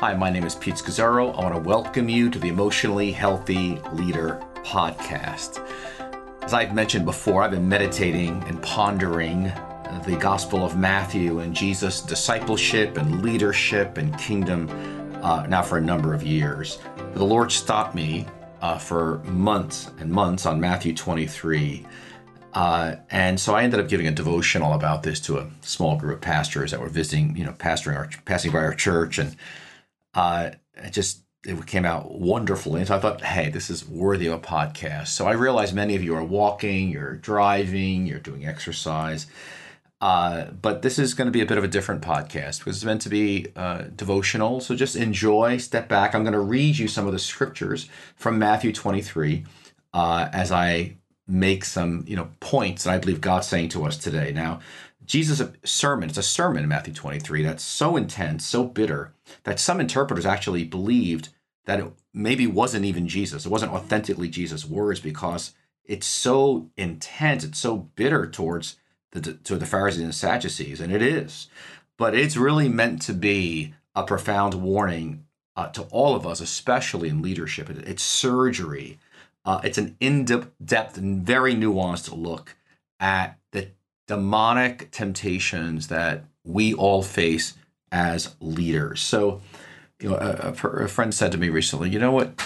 Hi, my name is Pete Scazzero. I want to welcome you to the Emotionally Healthy Leader podcast. As I've mentioned before, I've been meditating and pondering the Gospel of Matthew and Jesus' discipleship and leadership and kingdom uh, now for a number of years. The Lord stopped me uh, for months and months on Matthew 23. Uh, and so I ended up giving a devotional about this to a small group of pastors that were visiting, you know, pastoring our, passing by our church. And uh, it just it came out wonderfully. And so I thought, hey, this is worthy of a podcast. So I realize many of you are walking, you're driving, you're doing exercise. Uh, but this is going to be a bit of a different podcast because it's meant to be uh, devotional. So just enjoy, step back. I'm going to read you some of the scriptures from Matthew 23 uh, as I make some you know points that I believe God's saying to us today. Now, Jesus' sermon, it's a sermon in Matthew 23 that's so intense, so bitter, that some interpreters actually believed that it maybe wasn't even Jesus. It wasn't authentically Jesus' words because it's so intense, it's so bitter towards the to the Pharisees and Sadducees, and it is. But it's really meant to be a profound warning uh, to all of us, especially in leadership. It, it's surgery. Uh, it's an in-depth very nuanced look at demonic temptations that we all face as leaders. So, you know, a, a, friend said to me recently, you know what,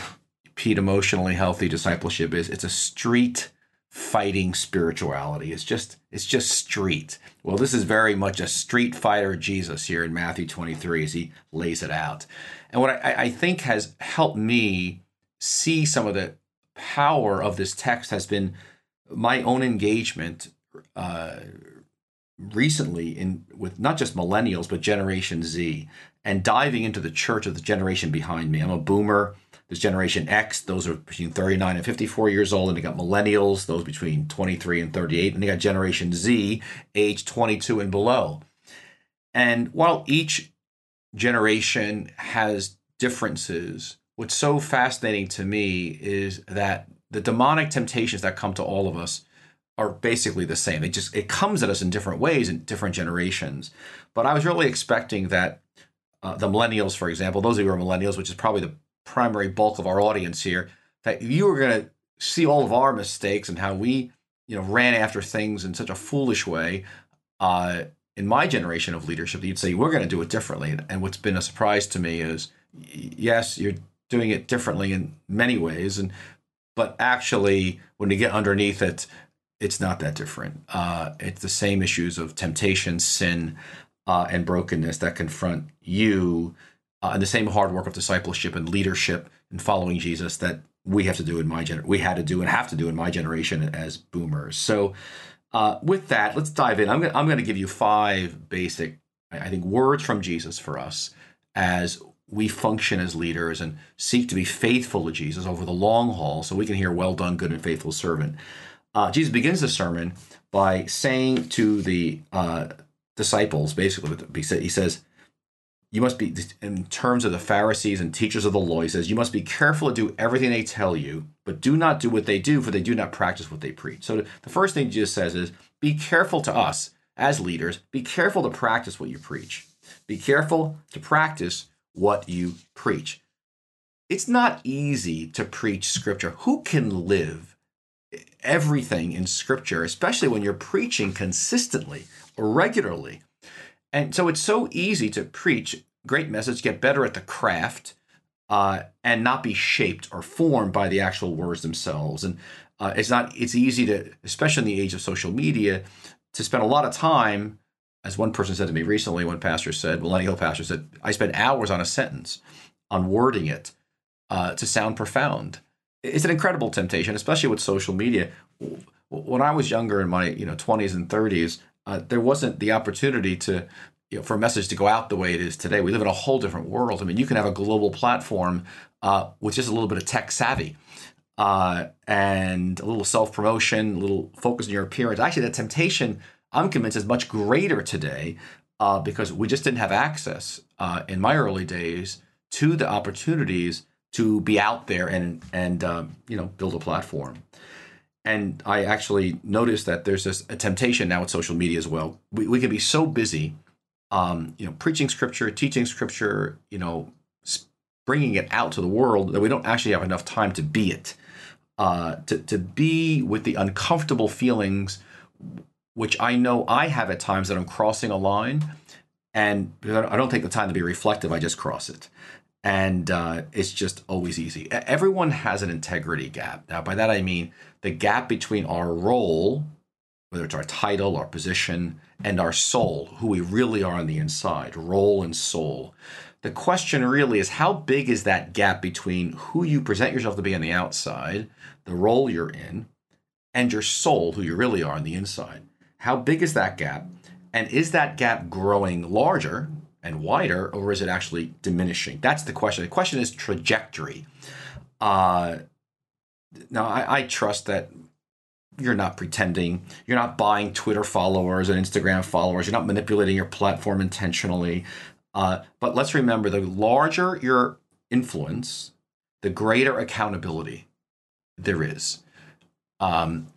Pete, emotionally healthy discipleship is? It's a street fighting spirituality. It's just, it's just street. Well, this is very much a street fighter Jesus here in Matthew 23 as he lays it out. And what I, I think has helped me see some of the power of this text has been my own engagement uh, recently in with not just millennials but Generation Z and diving into the church of the generation behind me. I'm a boomer. There's Generation X; those are between 39 and 54 years old, and they got millennials; those between 23 and 38, and they got Generation Z, age 22 and below. And while each generation has differences, what's so fascinating to me is that the demonic temptations that come to all of us are basically the same. It just it comes at us in different ways in different generations. But I was really expecting that uh, the millennials, for example, those of you who are millennials, which is probably the primary bulk of our audience here, that you were going to see all of our mistakes and how we, you know, ran after things in such a foolish way. Uh, in my generation of leadership, you'd say we're going to do it differently. And what's been a surprise to me is, yes, you're doing it differently in many ways, and but actually, when you get underneath it, it's not that different. Uh, it's the same issues of temptation, sin, uh, and brokenness that confront you, uh, and the same hard work of discipleship and leadership and following Jesus that we have to do in my gener- we had to do and have to do in my generation as boomers. So, uh, with that, let's dive in. I'm gonna, I'm going to give you five basic, I think, words from Jesus for us as we function as leaders and seek to be faithful to Jesus over the long haul, so we can hear, "Well done, good and faithful servant." Uh, Jesus begins the sermon by saying to the uh, disciples, basically, he says, you must be, in terms of the Pharisees and teachers of the law, he says, you must be careful to do everything they tell you, but do not do what they do, for they do not practice what they preach. So the first thing Jesus says is, be careful to us as leaders, be careful to practice what you preach. Be careful to practice what you preach. It's not easy to preach scripture. Who can live everything in scripture, especially when you're preaching consistently or regularly. And so it's so easy to preach great message, get better at the craft, uh, and not be shaped or formed by the actual words themselves. And uh, it's not. It's easy to, especially in the age of social media, to spend a lot of time. As one person said to me recently, one pastor said, millennial pastor said, I spend hours on a sentence, on wording it uh, to sound profound it's an incredible temptation, especially with social media. When I was younger in my you know 20s and 30s, uh, there wasn't the opportunity to you know, for a message to go out the way it is today. We live in a whole different world. I mean, you can have a global platform uh, with just a little bit of tech savvy. Uh, and a little self promotion, a little focus on your appearance. Actually, the temptation, I'm convinced, is much greater today uh, because we just didn't have access uh, in my early days to the opportunities to be out there and and um, you know build a platform. And I actually noticed that there's this a temptation now with social media as well. We, we can be so busy, um, you know, preaching scripture, teaching scripture, you know, bringing it out to the world that we don't actually have enough time to be it. Uh, to, to be with the uncomfortable feelings, which I know I have at times that I'm crossing a line, and I don't take the time to be reflective, I just cross it. And uh, it's just always easy. Everyone has an integrity gap. Now, by that I mean the gap between our role, whether it's our title, our position, and our soul, who we really are on the inside, role and soul. The question really is how big is that gap between who you present yourself to be on the outside, the role you're in, and your soul, who you really are on the inside? How big is that gap? And is that gap growing larger and wider, or is it actually diminishing? That's the question. The question is trajectory. Uh, now, I, I trust that you're not pretending. You're not buying Twitter followers and Instagram followers. You're not manipulating your platform intentionally. Uh, but let's remember the larger your influence, the greater accountability there is. Um,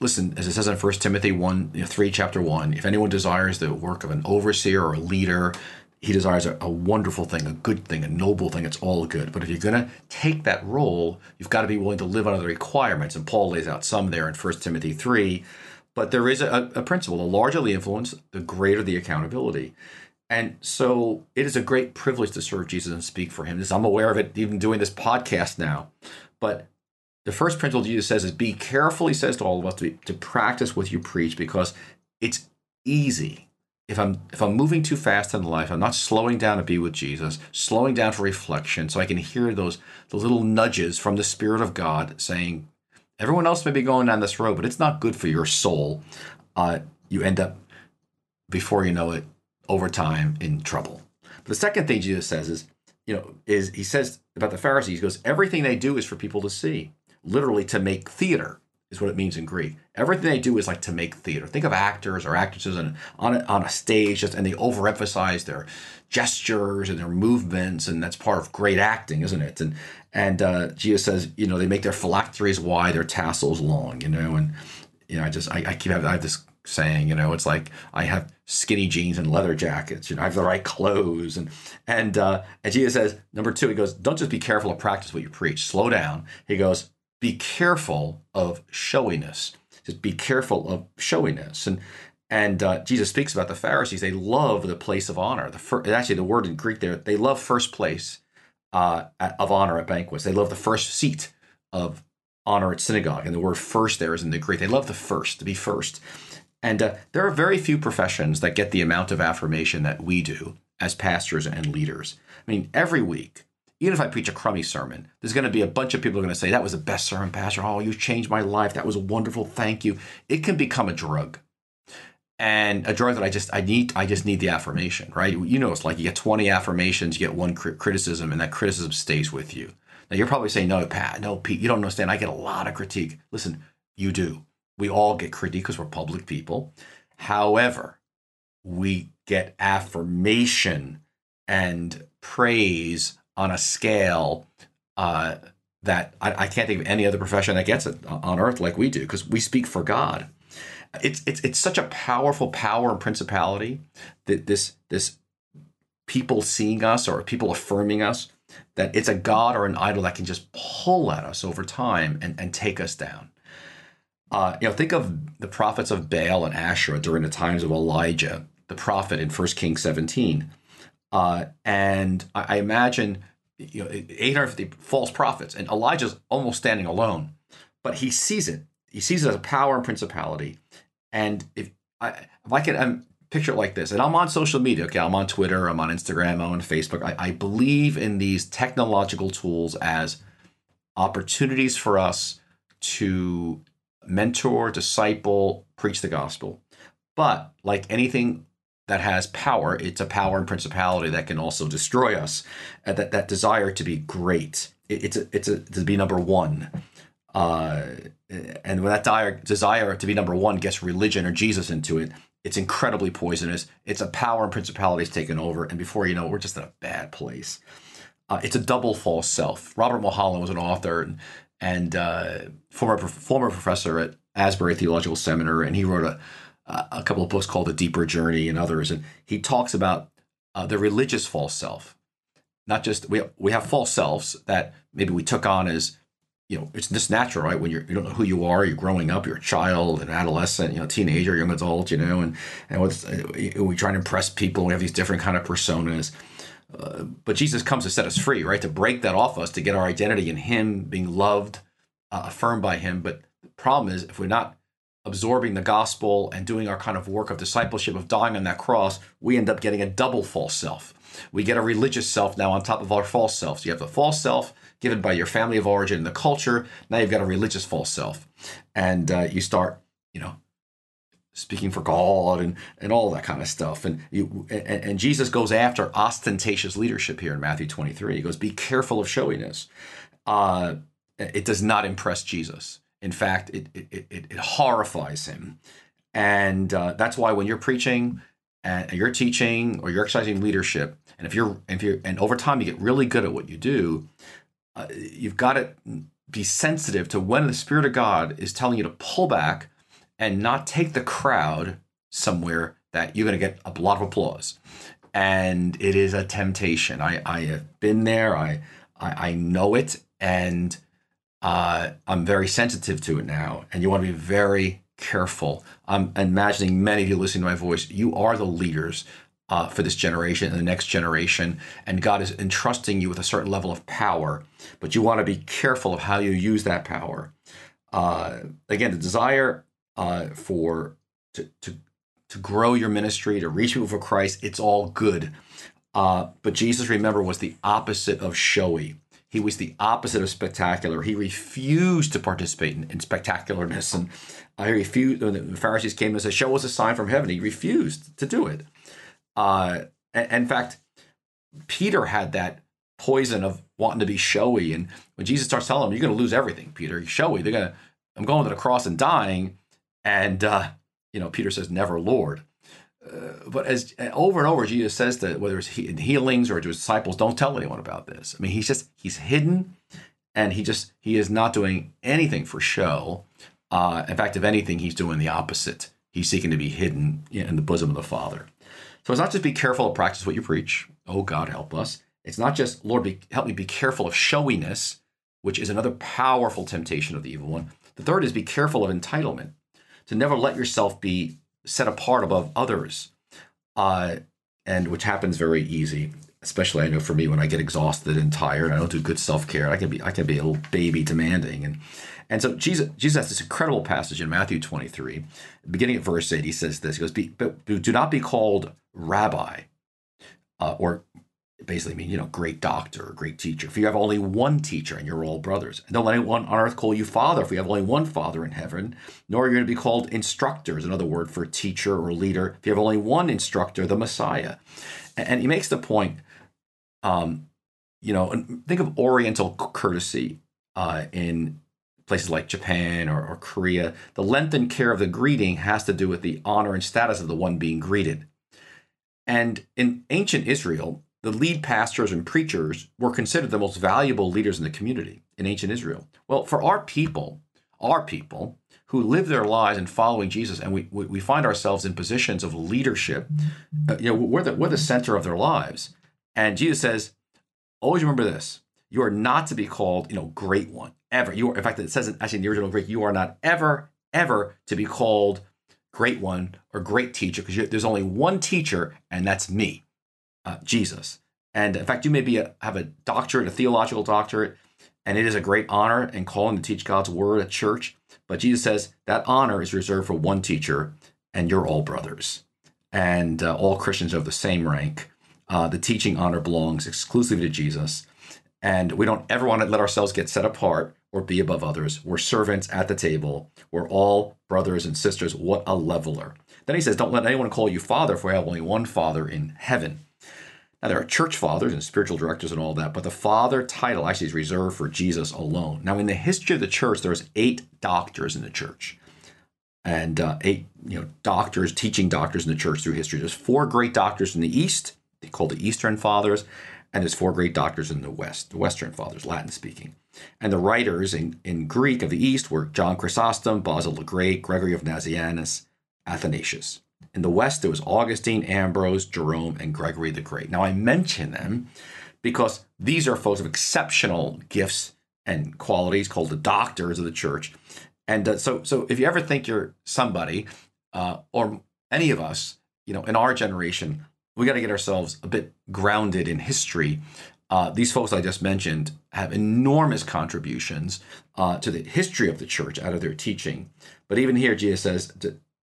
listen, as it says in 1 Timothy 1, you know, 3, chapter 1, if anyone desires the work of an overseer or a leader, he desires a, a, wonderful thing, a good thing, a noble thing. It's all good. But if you're going to take that role, you've got to be willing to live under the requirements. And Paul lays out some there in 1 Timothy 3. But there is a, a principle the larger the influence, the greater the accountability. And so it is a great privilege to serve Jesus and speak for him. I'm aware of it even doing this podcast now. But the first principle Jesus says is be careful, he says to all of us, to, be, to practice what you preach because it's easy. If I'm if I'm moving too fast in life, I'm not slowing down to be with Jesus, slowing down for reflection, so I can hear those the little nudges from the Spirit of God saying, everyone else may be going down this road, but it's not good for your soul. Uh, you end up, before you know it, over time in trouble. The second thing Jesus says is, you know, is he says about the Pharisees, he goes, everything they do is for people to see literally to make theater is what it means in Greek. Everything they do is like to make theater. Think of actors or actresses and on a, on a stage, just, and they overemphasize their gestures and their movements, and that's part of great acting, isn't it? And and uh, Jesus says, you know, they make their phylacteries wide, their tassels long, you know, and you know, I just I, I keep having I have this saying, you know, it's like I have skinny jeans and leather jackets, you know, I have the right clothes, and and uh, and Jesus says, number two, he goes, don't just be careful to practice what you preach. Slow down. He goes, be careful of showiness. Just be careful of showiness. And and uh, Jesus speaks about the Pharisees. They love the place of honor. The fir- actually, the word in Greek there, they love first place uh, of honor at banquets. They love the first seat of honor at synagogue. And the word first there is in the Greek. They love the first, to be first. And uh, there are very few professions that get the amount of affirmation that we do as pastors and leaders. I mean, every week even if I preach a crummy sermon, there's going to be a bunch of people are going to say, That was the best sermon, Pastor. Oh, you changed my life. That was wonderful. Thank you. It can become a drug. And a drug that I just I need I just need the affirmation, right? You know, it's like you get 20 affirmations, you get one criticism, and that criticism stays with you. Now you're probably saying, no, Pat, no, Pete, you don't understand. I get a lot of critique. Listen, you do. We all get critique because we're public people. However, we get affirmation and praise on a scale uh, that I, I, can't think of any other profession that gets it on earth like we do because we speak for God. It's, it's it's such a powerful power and principality that this this people seeing us or people affirming us that it's a god or an idol that can just pull at us over time and, and take us down. Uh, you know, think of the prophets of Baal and Asherah during the times of Elijah, the prophet in 1 Kings 17. Uh, and I, I imagine you know 850 false prophets and elijah's almost standing alone but he sees it. He sees it as a power and principality. And if i if i can um, picture it like this and i'm on social media okay i'm on twitter i'm on instagram i'm on facebook. I, I believe in these technological tools as opportunities for us to mentor disciple preach the gospel. But like anything that has power. It's a power and principality that can also destroy us. Uh, that that desire to be great. It, it's a, it's a to be number one. Uh, and when that dire, desire to be number one gets religion or Jesus into it, it's incredibly poisonous. It's a power and principalities taken over, and before you know, it, we're just in a bad place. Uh, it's a double false self. Robert Mulholland was an author and, and uh, former former professor at Asbury Theological Seminary, and he wrote a a couple of books called The Deeper Journey and others, and he talks about uh, the religious false self. not just we we have false selves that maybe we took on as you know it's just natural right? When you're you don't know who you are you're growing up you're a child an adolescent you know teenager young adult you know and and what's we try to impress people. We have these different kind of personas. Uh, but jesus comes to set us free right? To break that off us to get our identity in him being loved uh, affirmed by him. But the problem is if we're not absorbing the gospel and doing our kind of work of discipleship of dying on that cross we end up getting a double false self we get a religious self now on top of our false self so you have the false self given by your family of origin and the culture. Now you've got a religious false self, and uh, you start, you know, speaking for God and and all that kind of stuff. And you and, and, Jesus goes after ostentatious leadership here in Matthew 23. He goes, "Be careful of showiness." Uh, it does not impress Jesus. In fact, it it, it, it horrifies him, and uh, that's why when you're preaching and you're teaching or you're exercising leadership, and if you're if you're and over time you get really good at what you do, uh, you've got to be sensitive to when the Spirit of God is telling you to pull back and not take the crowd somewhere that you're going to get a lot of applause. And it is a temptation. I, I have been there. I, I, I know it. And uh, I'm very sensitive to it now. And you want to be very careful. I'm imagining many of you listening to my voice, you are the leaders uh, for this generation and the next generation. And God is entrusting you with a certain level of power, but you want to be careful of how you use that power. Uh, again, the desire uh, for to, to to grow your ministry, to reach people for Christ, it's all good. Uh, but Jesus, remember, was the opposite of showy. He was the opposite of spectacular. He refused to participate in, in spectacularness. And I refused, the Pharisees came and said, Show us a sign from heaven. He refused to do it. Uh, in fact, Peter had that poison of wanting to be showy. And when Jesus starts telling him, "You're going to lose everything, Peter. You're showy. They're going to. I'm going to the cross and dying." And uh, you know, Peter says, "Never, Lord." Uh, but as over and over, Jesus says that whether it's in healings or to his disciples, don't tell anyone about this. I mean, he's just he's hidden, and he just he is not doing anything for show. Uh, in fact, if anything, he's doing the opposite. He's seeking to be hidden in the bosom of the Father. So it's not just be careful to practice what you preach. Oh, God, help us. It's not just, Lord, be, help me be careful of showiness, which is another powerful temptation of the evil one. The third is be careful of entitlement, to never let yourself be set apart above others, uh, and which happens very easy. Especially, I know for me when I get exhausted and tired, I don't do good self care. I can be, I can be a little baby demanding, and and so Jesus, Jesus has this incredible passage in Matthew 23, beginning at verse 8. He says this He goes, but Do not be called rabbi, uh, or basically mean, you know, great doctor or great teacher. If you have only one teacher and you're all brothers, and don't let anyone on earth call you father if we have only one father in heaven, nor are you going to be called instructor, is another word for teacher or leader. If you have only one instructor, the Messiah. And, and he makes the point, um, you know, think of Oriental courtesy uh, in places like Japan or, or Korea, the length and care of the greeting has to do with the honor and status of the one being greeted. And in ancient Israel, the lead pastors and preachers were considered the most valuable leaders in the community in ancient Israel. Well, for our people, our people who live their lives in following Jesus, and we, we find ourselves in positions of leadership, uh, you know, we're the, we're the center of their lives. And Jesus says, always remember this you are not to be called, you know, great one ever. You are, in fact, it says actually in the original Greek, you are not ever, ever to be called great one or great teacher because there's only one teacher, and that's me, uh, Jesus. And in fact, you may be a, have a doctorate, a theological doctorate, and it is a great honor and calling to teach God's word at church. But Jesus says that honor is reserved for one teacher, and you're all brothers, and uh, all Christians are of the same rank. Uh, the teaching honor belongs exclusively to Jesus, and we don't ever want to let ourselves get set apart or be above others. We're servants at the table. We're all brothers and sisters. What a leveler. Then he says, Don't let anyone call you father, for I have only one father in heaven. Now, there are church fathers and spiritual directors and all that, but the father title actually is reserved for Jesus alone. Now, in the history of the church, there's eight doctors in the church and uh, eight you know doctors teaching doctors in the church through history there's four great doctors in the east they call the eastern fathers and there's four great doctors in the west the western fathers latin speaking and the writers in, in Greek of the East were John Chrysostom, Basil the Great, Gregory of Nazianzus, Athanasius. In the West, there was Augustine, Ambrose, Jerome, and Gregory the Great. Now, I mention them because these are folks of exceptional gifts and qualities called the doctors of the church. And uh, so, so if you ever think you're somebody, uh, or any of us, you know, in our generation, we got to get ourselves a bit grounded in history. Uh, these folks I just mentioned have enormous contributions uh, to the history of the church out of their teaching. But even here, Jesus says,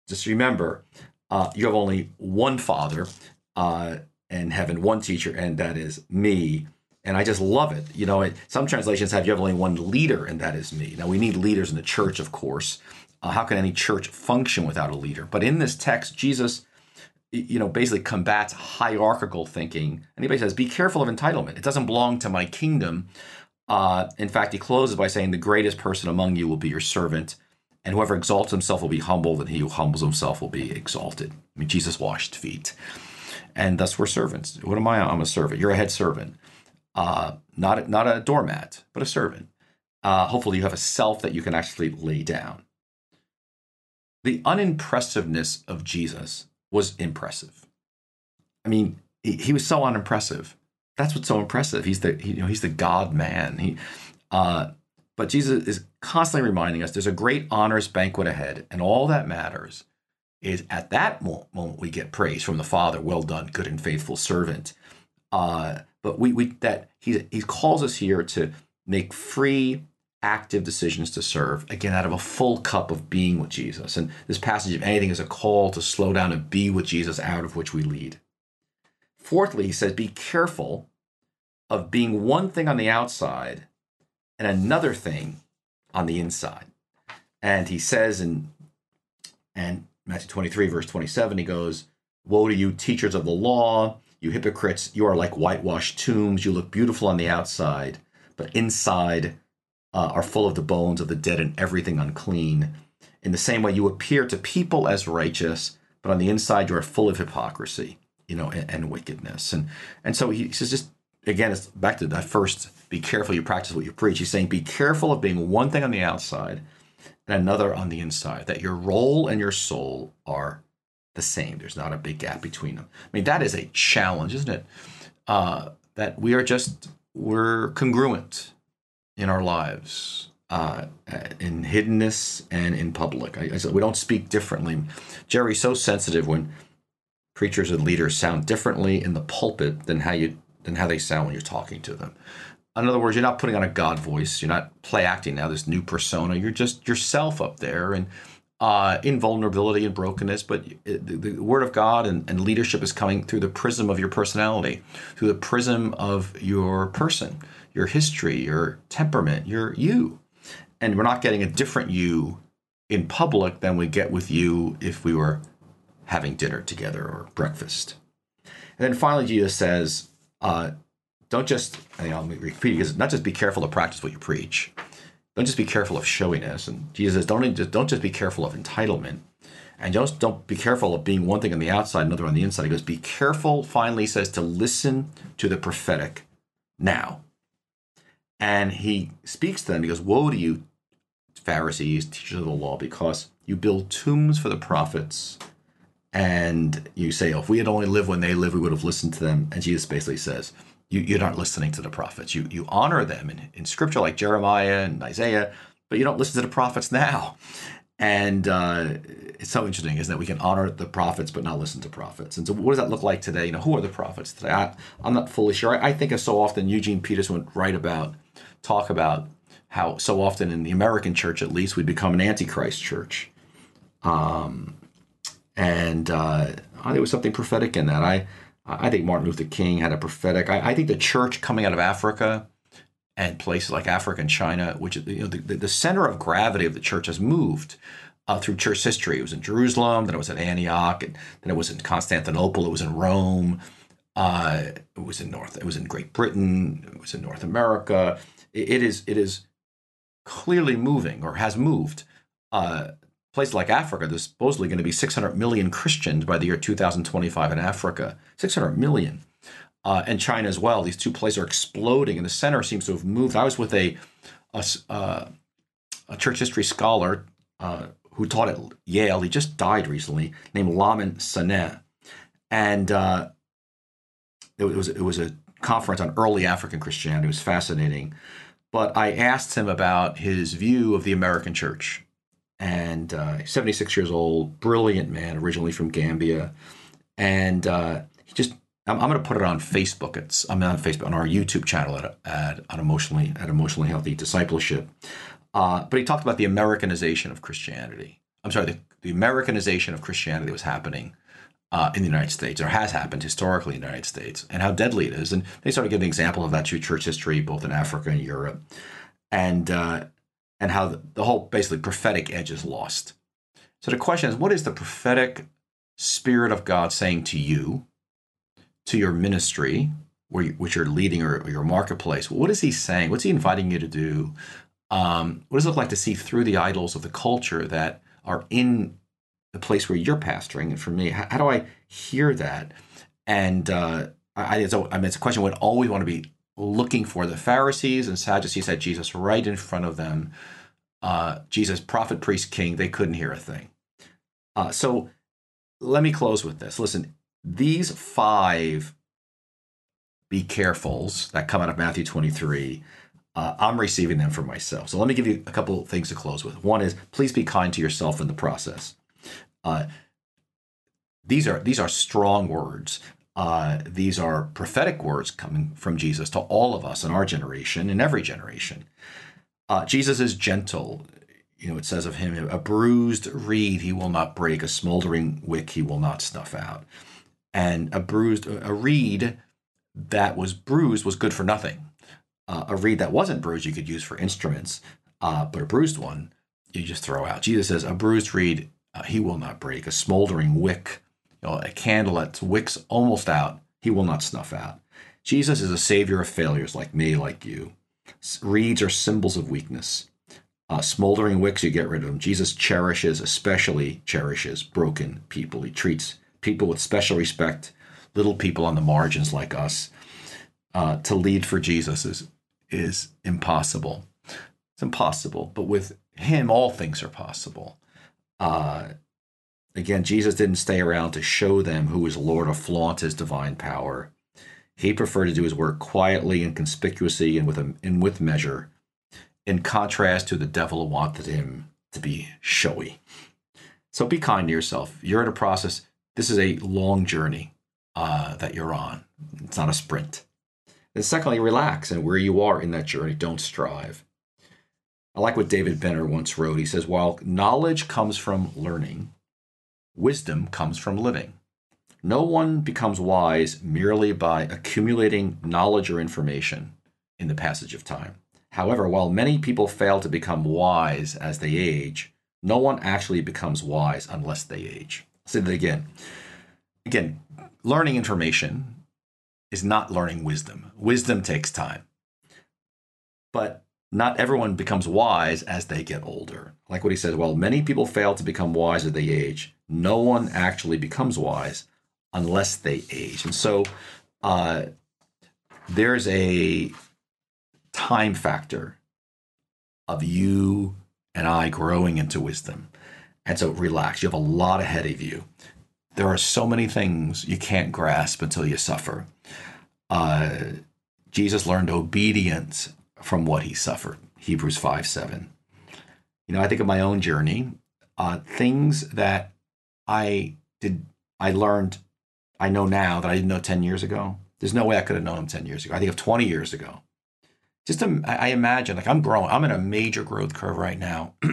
just remember, uh, you have only one Father uh, in heaven, one teacher, and that is me. And I just love it. You know, it, some translations have you have only one leader, and that is me. Now, we need leaders in the church, of course. Uh, how can any church function without a leader? But in this text, Jesus you know, basically combats hierarchical thinking. Anybody says, be careful of entitlement. It doesn't belong to my kingdom. Uh, in fact, he closes by saying, the greatest person among you will be your servant. And whoever exalts himself will be humbled, and he who humbles himself will be exalted. I mean, Jesus washed feet. And thus we're servants. What am I? I'm a servant. You're a head servant. Uh, not, not a doormat, but a servant. Uh, hopefully, you have a self that you can actually lay down. The unimpressiveness of Jesus was impressive. I mean, he, he was so unimpressive. That's what's so impressive. He's the he, you know he's the God man. He, uh, but Jesus is constantly reminding us there's a great honors banquet ahead, and all that matters is at that moment we get praise from the Father. Well done, good and faithful servant. Uh, but we we that he he calls us here to make free active decisions to serve, again, out of a full cup of being with Jesus. And this passage, if anything, is a call to slow down and be with Jesus, out of which we lead. Fourthly, he says, be careful of being one thing on the outside and another thing on the inside. And he says in and Matthew 23, verse 27, he goes, Woe to you, teachers of the law, you hypocrites, you are like whitewashed tombs. You look beautiful on the outside, but inside uh, are full of the bones of the dead and everything unclean. In the same way, you appear to people as righteous, but on the inside you are full of hypocrisy, you know, and, and wickedness. And and so he says, just again, it's back to that first. Be careful you practice what you preach. He's saying, be careful of being one thing on the outside and another on the inside. That your role and your soul are the same. There's not a big gap between them. I mean, that is a challenge, isn't it? Uh, that we are just we're congruent in our lives, uh, in hiddenness and in public. I, I said we don't speak differently. Jerry's so sensitive when preachers and leaders sound differently in the pulpit than how you than how they sound when you're talking to them. In other words, you're not putting on a God voice. You're not play acting now this new persona. You're just yourself up there and uh, in vulnerability and brokenness. But the, the, Word of God and, and leadership is coming through the prism of your personality, through the prism of your person your history, your temperament, your you. And we're not getting a different you in public than we get with you if we were having dinner together or breakfast. And then finally, Jesus says, uh, don't just, you know, repeat because not just be careful to practice what you preach. Don't just be careful of showiness. And Jesus says, don't just, don't just be careful of entitlement. And just don't be careful of being one thing on the outside, another on the inside. He goes, be careful, finally, says, to listen to the prophetic now. And he speaks to them. He goes, Woe to you, Pharisees, teachers of the law, because you build tombs for the prophets. And you say, oh, if we had only lived when they lived, we would have listened to them. And Jesus basically says, you, you're not listening to the prophets. You, you honor them in, in scripture like Jeremiah and Isaiah, but you don't listen to the prophets now. And uh, it's so interesting, isn't it? We can honor the prophets but not listen to prophets. And so, what does that look like today? You know, who are the prophets today? I, am not fully sure. I, I think as so often Eugene Peterson would write about talk about how so often in the American church, at least, we become an antichrist church. Um, and uh, there was something prophetic in that. I I think Martin Luther King had a prophetic. I, I think the church coming out of Africa and places like Africa and China, which you know the, the center of gravity of the church has moved uh, through church history. It was in Jerusalem, then it was at Antioch, and then it was in Constantinople, it was in Rome, uh, it was in North, it was in Great Britain, it was in North America, it is it is clearly moving or has moved. Uh, places like Africa, there's supposedly going to be 600 million Christians by the year 2025 in Africa. 600 million. Uh, and China as well. These two places are exploding, and the center seems to have moved. I was with a a, uh, a church history scholar uh, who taught at Yale. He just died recently, named Lamin Sanneh, and uh, it was it was a conference on early African Christianity. It was fascinating. But I asked him about his view of the American church. And uh, 76 years old, brilliant man, originally from Gambia. And uh, he just, I'm, I'm going to put it on Facebook. It's I'm on Facebook on our YouTube channel at, at, at emotionally at emotionally healthy discipleship. Uh, but he talked about the Americanization of Christianity. I'm sorry, the, the Americanization of Christianity was happening uh, in the United States, or has happened historically in the United States, and how deadly it is. And they started giving example of that through church history, both in Africa and Europe, and uh, and how the, the whole basically prophetic edge is lost. So the question is, what is the prophetic spirit of God saying to you, to your ministry, where you, which you're leading, or, or, your marketplace? What is He saying? What's He inviting you to do? Um, what does it look like to see through the idols of the culture that are in the place where you're pastoring. And for me, how, how do I hear that? And uh, I, so, I mean, it's a question I would always want to be looking for. The Pharisees and Sadducees had Jesus right in front of them. Uh, Jesus, prophet, priest, king, they couldn't hear a thing. Uh, so let me close with this. Listen, these five be carefuls that come out of Matthew 23 uh, I'm receiving them for myself. So let me give you a couple things to close with. One is please be kind to yourself in the process. Uh, these are these are strong words. Uh, these are prophetic words coming from Jesus to all of us in our generation, in every generation. Uh, Jesus is gentle. You know, it says of him, a bruised reed he will not break, a smoldering wick he will not snuff out. And a bruised, a reed that was bruised was good for nothing uh, a reed that wasn't bruised you could use for instruments, uh, but a bruised one you just throw out. Jesus says, "A bruised reed uh, he will not break. A smoldering wick, you know, a candle that's wicks almost out, he will not snuff out." Jesus is a savior of failures like me, like you. Reeds are symbols of weakness. Uh, smoldering wicks, you get rid of them. Jesus cherishes, especially cherishes, broken people. He treats people with special respect, little people on the margins like us. Uh, to lead for Jesus is is impossible. It's impossible, but with him, all things are possible. Uh, again, Jesus didn't stay around to show them who is Lord or flaunt his divine power. He preferred to do his work quietly and conspicuously and with a, and with measure, in contrast to the devil who wanted him to be showy. So be kind to yourself. You're in a process. This is a long journey uh, that you're on. It's not a sprint. And secondly, relax and where you are in that journey, don't strive. I like what David Benner once wrote. He says, While knowledge comes from learning, wisdom comes from living. No one becomes wise merely by accumulating knowledge or information in the passage of time. However, while many people fail to become wise as they age, no one actually becomes wise unless they age. I'll say that again. Again, learning information is not learning wisdom. Wisdom takes time. But not everyone becomes wise as they get older. Like what he says, well, many people fail to become wise as they age. No one actually becomes wise unless they age. And so uh, there's a time factor of you and I growing into wisdom. And so relax. You have a lot ahead of you. There are so many things you can't grasp until you suffer uh, Jesus learned obedience from what he suffered. Hebrews 5 7. You know, I think of my own journey, uh, things that I did, I learned, I know now that I didn't know 10 years ago. There's no way I could have known them 10 years ago. I think of 20 years ago. Just, to, I imagine, like I'm growing, I'm in a major growth curve right now.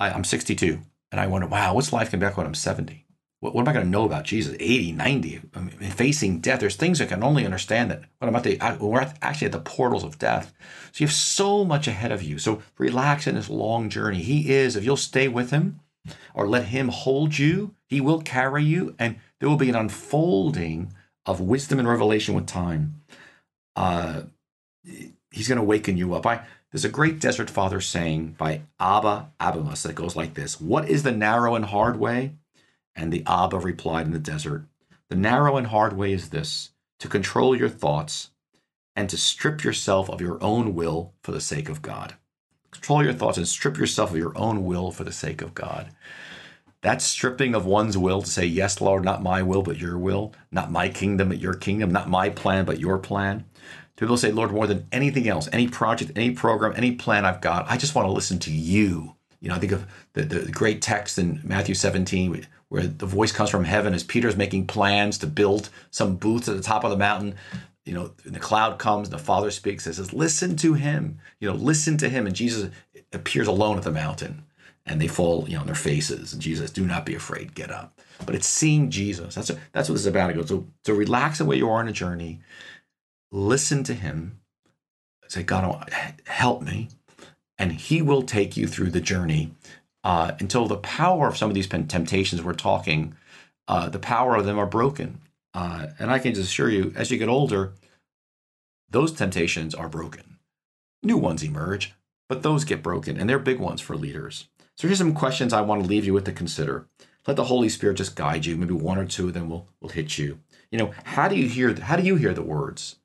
I, I'm 62, and I wonder, wow, what's life going to be like when I'm 70? What, what am I going to know about Jesus? 80, 90, I mean, facing death. There's things I can only understand that what I'm at the, we're actually at the portals of death. So you have so much ahead of you. So relax in this long journey. He is, if you'll stay with him or let him hold you, he will carry you and there will be an unfolding of wisdom and revelation with time. Uh, he's going to waken you up. I, there's a great desert father saying by Abba Abamus that goes like this What is the narrow and hard way? And the Abba replied in the desert, The narrow and hard way is this to control your thoughts and to strip yourself of your own will for the sake of God. Control your thoughts and strip yourself of your own will for the sake of God. that stripping of one's will to say, Yes, Lord, not my will, but your will, not my kingdom, but your kingdom, not my plan, but your plan. To people say, Lord, more than anything else, any project, any program, any plan I've got, I just want to listen to you. You know, I think of the, the great text in Matthew 17 where the voice comes from heaven as Peter's making plans to build some booths at the top of the mountain. You know, the cloud comes, the Father speaks, and says, Listen to him. You know, listen to him. And Jesus appears alone at the mountain and they fall, you know, on their faces. And Jesus, do not be afraid, get up. But it's seeing Jesus. That's, a, that's what this is about. It goes, so, so relax the way you are on a journey, listen to him, say, God, help me. And he will take you through the journey uh, until the power of some of these temptations we're talking, uh, the power of them are broken. Uh, and I can just assure you, as you get older, those temptations are broken. New ones emerge, but those get broken, and they're big ones for leaders. So here's some questions I want to leave you with to consider. Let the Holy Spirit just guide you. Maybe one or two of them will, will hit you. You know, how do you hear how do you hear the words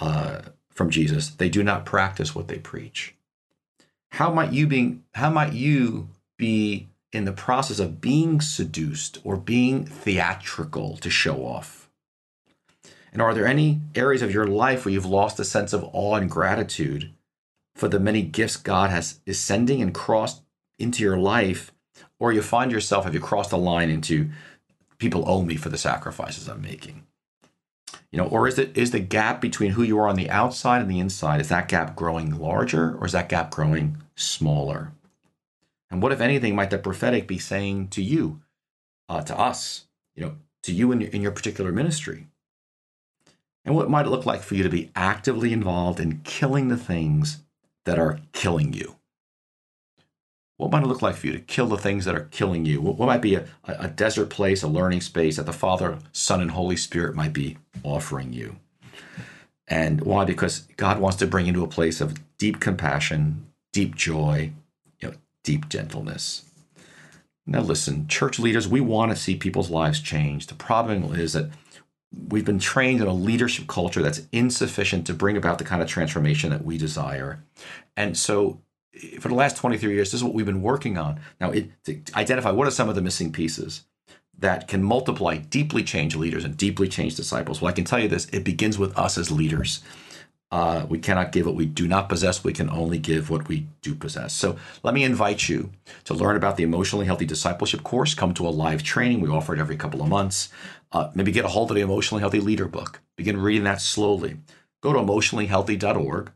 uh, from Jesus? They do not practice what they preach. How might you being how might you be in the process of being seduced or being theatrical to show off? And are there any areas of your life where you've lost a sense of awe and gratitude for the many gifts God has is sending and crossed into your life, or you find yourself, have you crossed the line into people owe me for the sacrifices I'm making? You know, or is it is the gap between who you are on the outside and the inside, is that gap growing larger or is that gap growing smaller? And what, if anything, might the prophetic be saying to you, uh, to us, you know, to you in, in your particular ministry? And what might it look like for you to be actively involved in killing the things that are killing you? What might it look like for you to kill the things that are killing you? What, what might be a, a desert place, a learning space that the Father, Son, and Holy Spirit might be offering you? And why? Because God wants to bring you to a place of deep compassion, deep joy, deep gentleness. Now, listen, church leaders, we want to see people's lives change. The problem is that we've been trained in a leadership culture that's insufficient to bring about the kind of transformation that we desire. And so eh, for the last 23 years, this is what we've been working on. Now, it, to identify what are some of the missing pieces that can multiply, deeply change leaders and deeply change disciples. Well, I can tell you this it begins with us as leaders. Uh, we cannot give what we do not possess. We can only give what we do possess. So let me invite you to learn about the Emotionally Healthy Discipleship course. Come to a live training. We offer it every couple of months. Uh, maybe get a hold of the Emotionally Healthy Leader book. Begin reading that slowly. Go to emotionallyhealthy.org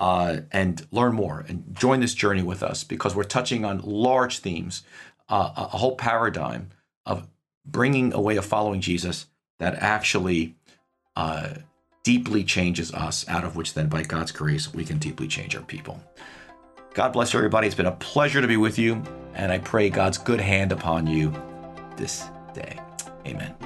uh, and learn more and join this journey with us because we're touching on large themes, uh, a whole paradigm of bringing a way of following Jesus that actually uh, deeply changes us, out of which then, by God's grace, we can deeply change our people. God bless everybody. It's been a pleasure to be with you, and I pray God's good hand upon you this day. Amen.